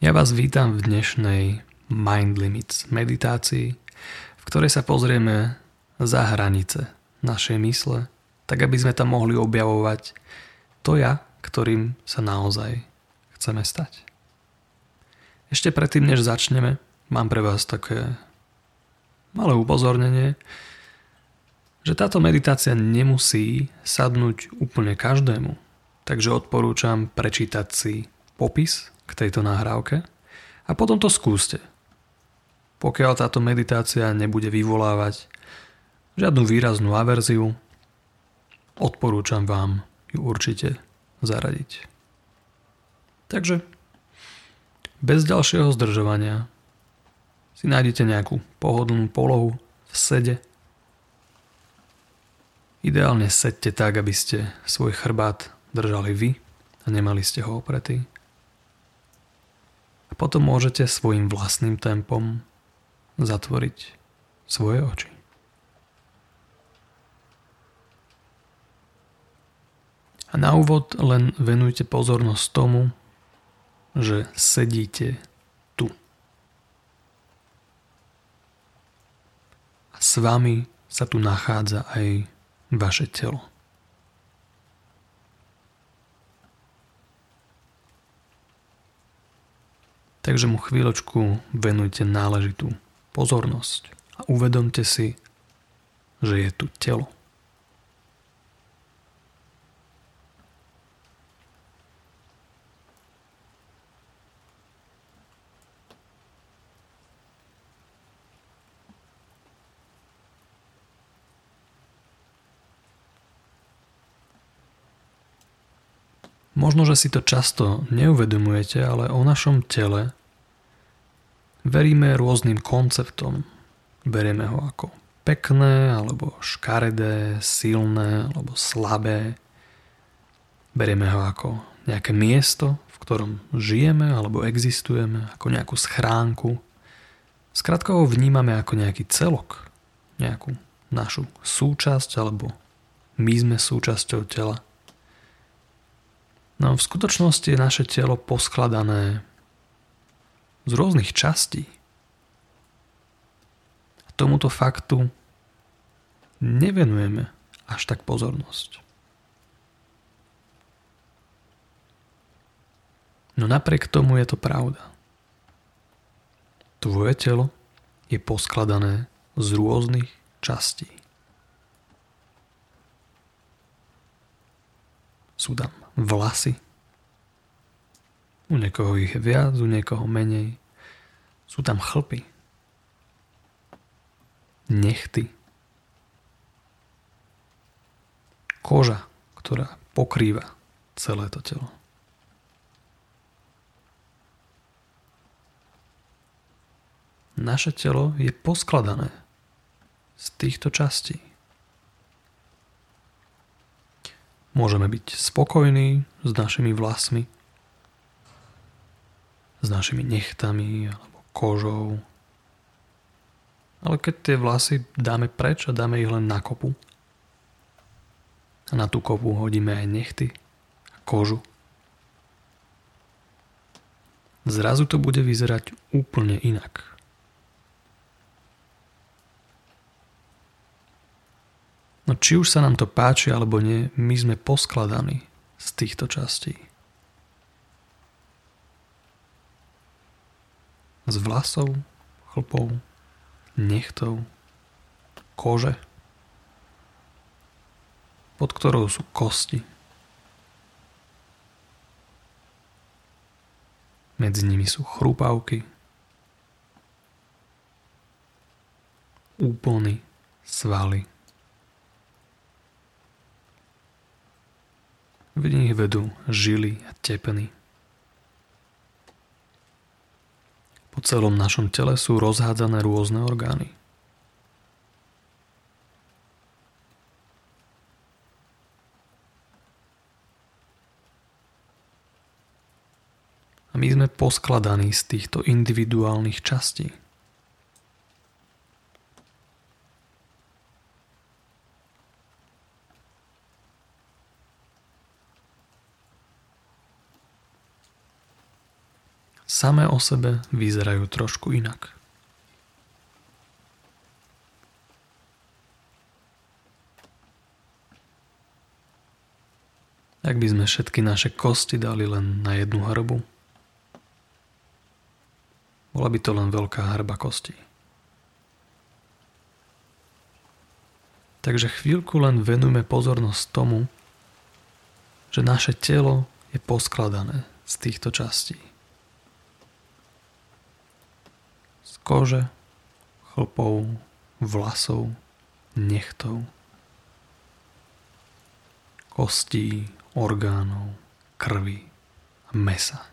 Ja vás vítam v dnešnej Mind Limits meditácii, v ktorej sa pozrieme za hranice našej mysle, tak aby sme tam mohli objavovať to ja, ktorým sa naozaj chceme stať. Ešte predtým, než začneme, mám pre vás také malé upozornenie, že táto meditácia nemusí sadnúť úplne každému, takže odporúčam prečítať si popis k tejto nahrávke a potom to skúste. Pokiaľ táto meditácia nebude vyvolávať žiadnu výraznú averziu, odporúčam vám ju určite zaradiť. Takže bez ďalšieho zdržovania si nájdete nejakú pohodlnú polohu v sede. Ideálne sedte tak, aby ste svoj chrbát držali vy a nemali ste ho opretý potom môžete svojim vlastným tempom zatvoriť svoje oči. A na úvod len venujte pozornosť tomu, že sedíte tu. A s vami sa tu nachádza aj vaše telo. Takže mu chvíľočku venujte náležitú pozornosť a uvedomte si, že je tu telo. Možno, že si to často neuvedomujete, ale o našom tele veríme rôznym konceptom. Berieme ho ako pekné, alebo škaredé, silné, alebo slabé. Berieme ho ako nejaké miesto, v ktorom žijeme alebo existujeme, ako nejakú schránku. Skrátka ho vnímame ako nejaký celok, nejakú našu súčasť, alebo my sme súčasťou tela. No v skutočnosti je naše telo poskladané z rôznych častí. A tomuto faktu nevenujeme až tak pozornosť. No napriek tomu je to pravda. Tvoje telo je poskladané z rôznych častí. Tam vlasy. U niekoho ich je viac, u niekoho menej. Sú tam chlpy. Nechty. Koža, ktorá pokrýva celé to telo. Naše telo je poskladané z týchto častí. Môžeme byť spokojní s našimi vlasmi, s našimi nechtami alebo kožou. Ale keď tie vlasy dáme preč a dáme ich len na kopu a na tú kopu hodíme aj nechty a kožu, zrazu to bude vyzerať úplne inak. Či už sa nám to páči alebo nie, my sme poskladaní z týchto častí. Z vlasov, chlpov, nechtov, kože, pod ktorou sú kosti. Medzi nimi sú chrupavky, úpony, svaly. V nich vedú žily a tepny. Po celom našom tele sú rozhádzané rôzne orgány. A my sme poskladaní z týchto individuálnych častí. Samé o sebe vyzerajú trošku inak. Ak by sme všetky naše kosti dali len na jednu hrbu, bola by to len veľká hrba kostí. Takže chvíľku len venujme pozornosť tomu, že naše telo je poskladané z týchto častí. Z kože, chlpov, vlasov, nechtov, kostí, orgánov, krvi mesa.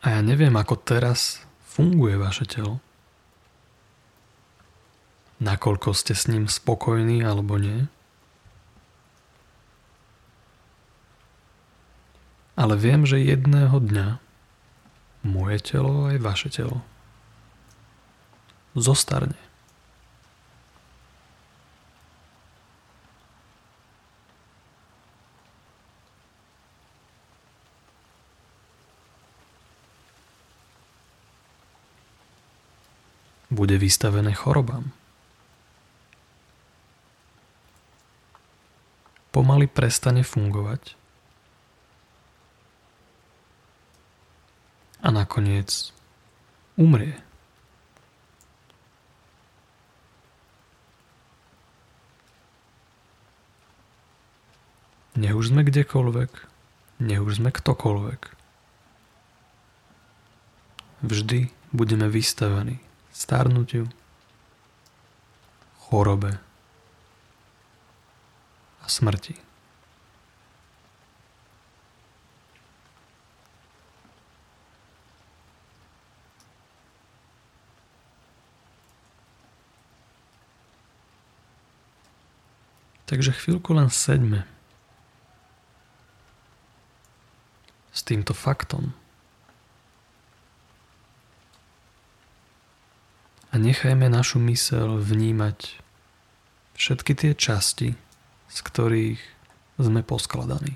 A ja neviem, ako teraz funguje vaše telo. Nakoľko ste s ním spokojní alebo nie. Ale viem, že jedného dňa moje telo aj vaše telo zostarne. Bude vystavené chorobám. Pomaly prestane fungovať a nakoniec umrie. Nech už sme kdekoľvek, nech už sme ktokoľvek. Vždy budeme vystavení starnutiu, chorobe a smrti. Takže chvíľku len sedme s týmto faktom. Nechajme našu mysel vnímať všetky tie časti, z ktorých sme poskladaní.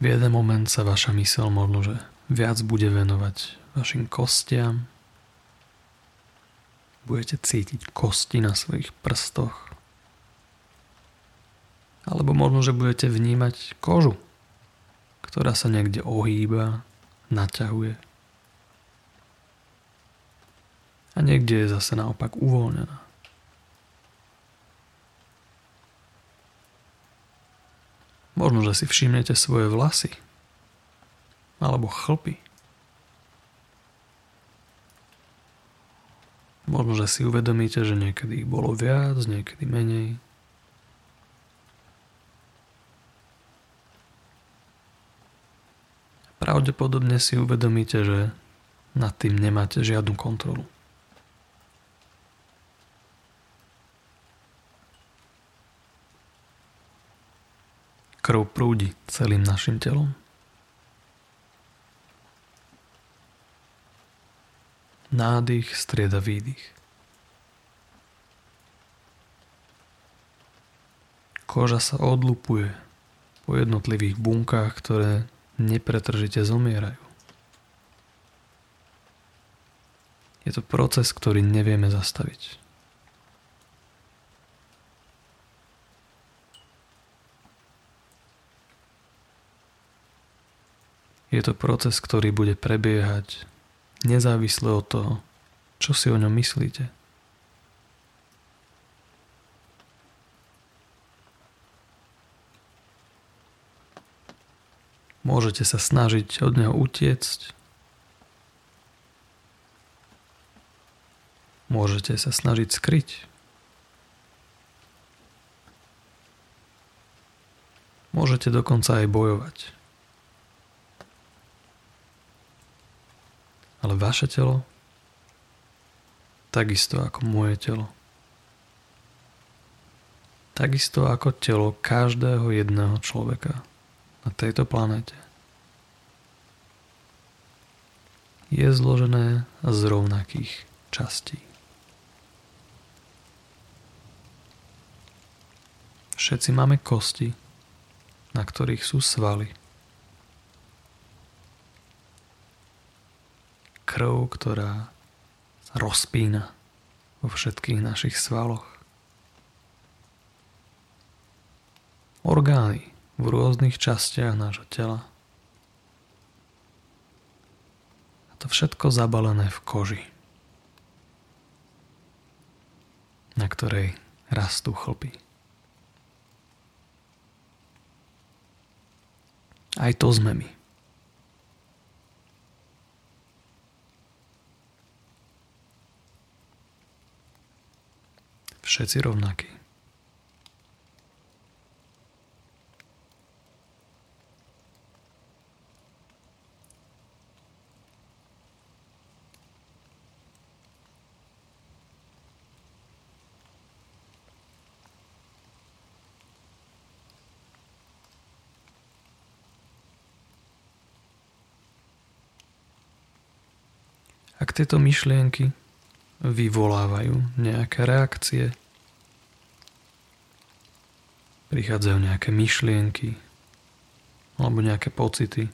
V jeden moment sa vaša mysel možno, že viac bude venovať vašim kostiam. Budete cítiť kosti na svojich prstoch. Alebo možno, že budete vnímať kožu, ktorá sa niekde ohýba, naťahuje. A niekde je zase naopak uvoľnená. Možno, že si všimnete svoje vlasy. Alebo chlpy. Možno, že si uvedomíte, že niekedy ich bolo viac, niekedy menej. Pravdepodobne si uvedomíte, že nad tým nemáte žiadnu kontrolu. Krv prúdi celým našim telom. Nádych strieda výdych. Koža sa odlupuje po jednotlivých bunkách, ktoré nepretržite zomierajú. Je to proces, ktorý nevieme zastaviť. Je to proces, ktorý bude prebiehať nezávisle od toho, čo si o ňom myslíte. Môžete sa snažiť od neho utiecť. Môžete sa snažiť skryť. Môžete dokonca aj bojovať. Ale vaše telo, takisto ako moje telo, takisto ako telo každého jedného človeka na tejto planete, je zložené z rovnakých častí. Všetci máme kosti, na ktorých sú svaly. Krv, ktorá sa rozpína vo všetkých našich svaloch. Orgány v rôznych častiach nášho tela. A to všetko zabalené v koži, na ktorej rastú chlpy. Aj to sme my. Všetci rovnakí. Ak tieto myšlienky vyvolávajú nejaké reakcie, prichádzajú nejaké myšlienky alebo nejaké pocity,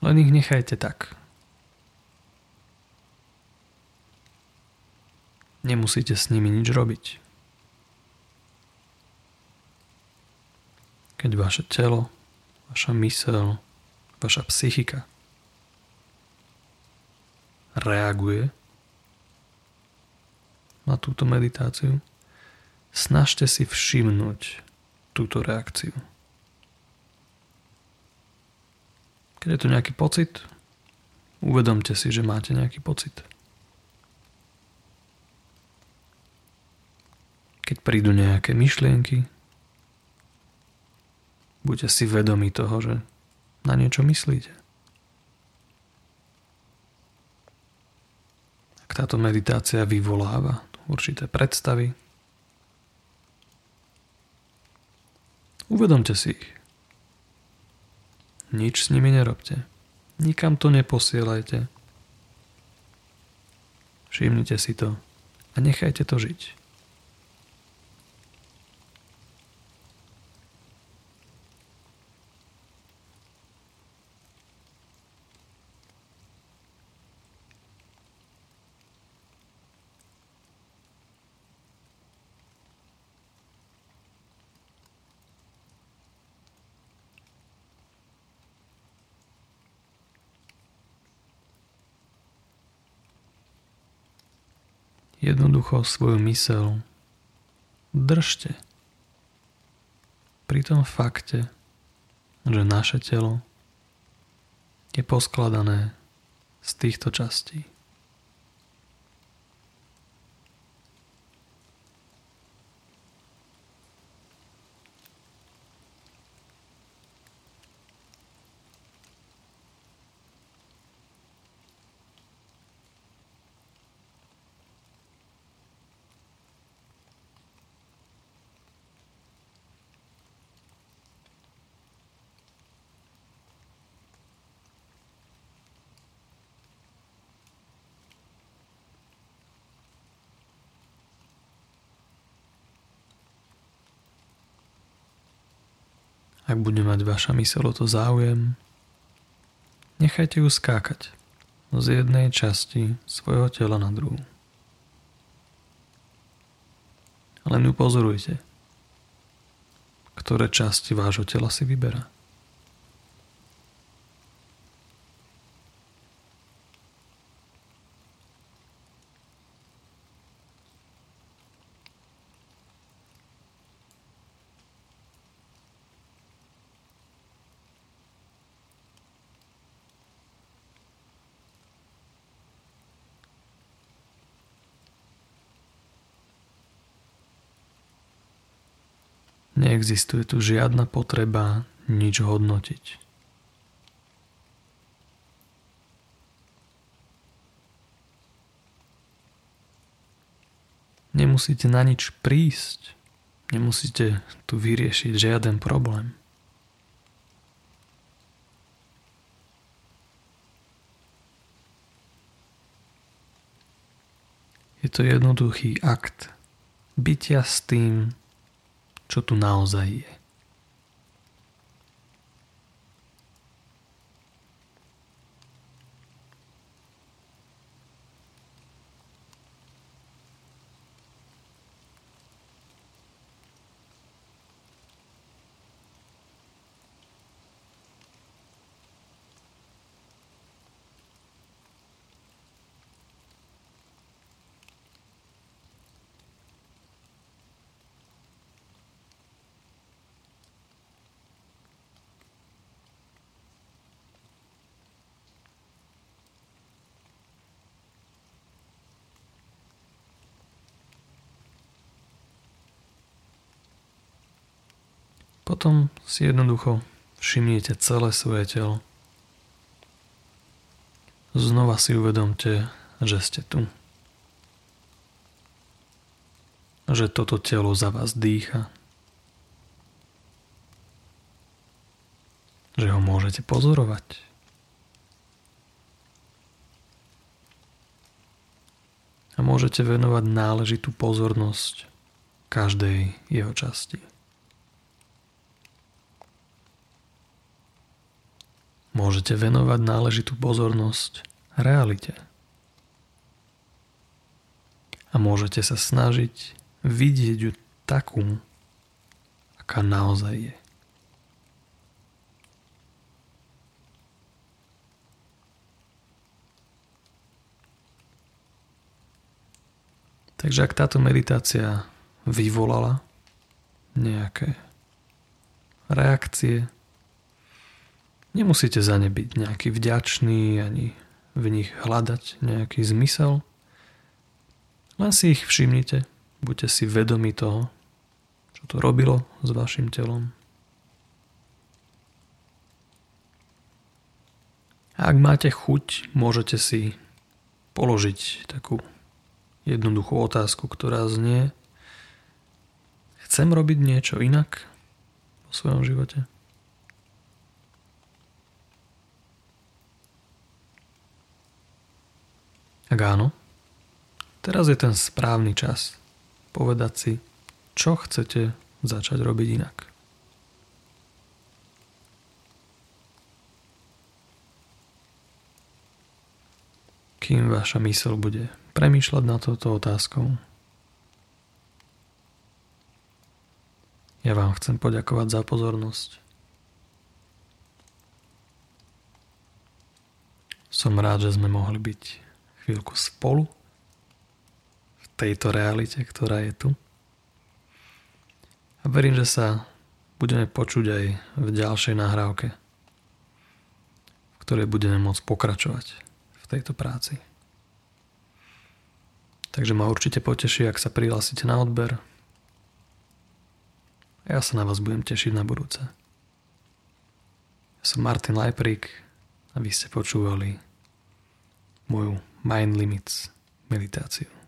len ich nechajte tak. Nemusíte s nimi nič robiť. Keď vaše telo, vaša mysel, vaša psychika reaguje na túto meditáciu, snažte si všimnúť túto reakciu. Keď je tu nejaký pocit, uvedomte si, že máte nejaký pocit. Keď prídu nejaké myšlienky, buďte si vedomi toho, že na niečo myslíte. táto meditácia vyvoláva určité predstavy. Uvedomte si ich. Nič s nimi nerobte. Nikam to neposielajte. Všimnite si to a nechajte to žiť. Jednoducho svoju mysel držte pri tom fakte, že naše telo je poskladané z týchto častí. Ak bude mať vaša myseľ o to záujem, nechajte ju skákať z jednej časti svojho tela na druhú. Len ju pozorujte, ktoré časti vášho tela si vyberá. Neexistuje tu žiadna potreba nič hodnotiť. Nemusíte na nič prísť. Nemusíte tu vyriešiť žiaden problém. Je to jednoduchý akt bytia s tým, čo tu naozaj je. Potom si jednoducho všimnite celé svoje telo. Znova si uvedomte, že ste tu. Že toto telo za vás dýcha. Že ho môžete pozorovať. A môžete venovať náležitú pozornosť každej jeho časti. Môžete venovať náležitú pozornosť realite. A môžete sa snažiť vidieť ju takú, aká naozaj je. Takže ak táto meditácia vyvolala nejaké reakcie, Nemusíte za ne byť nejaký vďačný ani v nich hľadať nejaký zmysel. Len si ich všimnite, buďte si vedomi toho, čo to robilo s vašim telom. A ak máte chuť, môžete si položiť takú jednoduchú otázku, ktorá znie Chcem robiť niečo inak vo svojom živote? Ak áno, teraz je ten správny čas povedať si, čo chcete začať robiť inak. Kým vaša mysl bude premýšľať nad touto otázkou, ja vám chcem poďakovať za pozornosť. Som rád, že sme mohli byť chvíľku spolu v tejto realite, ktorá je tu. A verím, že sa budeme počuť aj v ďalšej nahrávke, v ktorej budeme môcť pokračovať v tejto práci. Takže ma určite poteší, ak sa prihlásite na odber. A ja sa na vás budem tešiť na budúce. Ja som Martin Lajprík a vy ste počúvali moju Mind Limits meditáciu.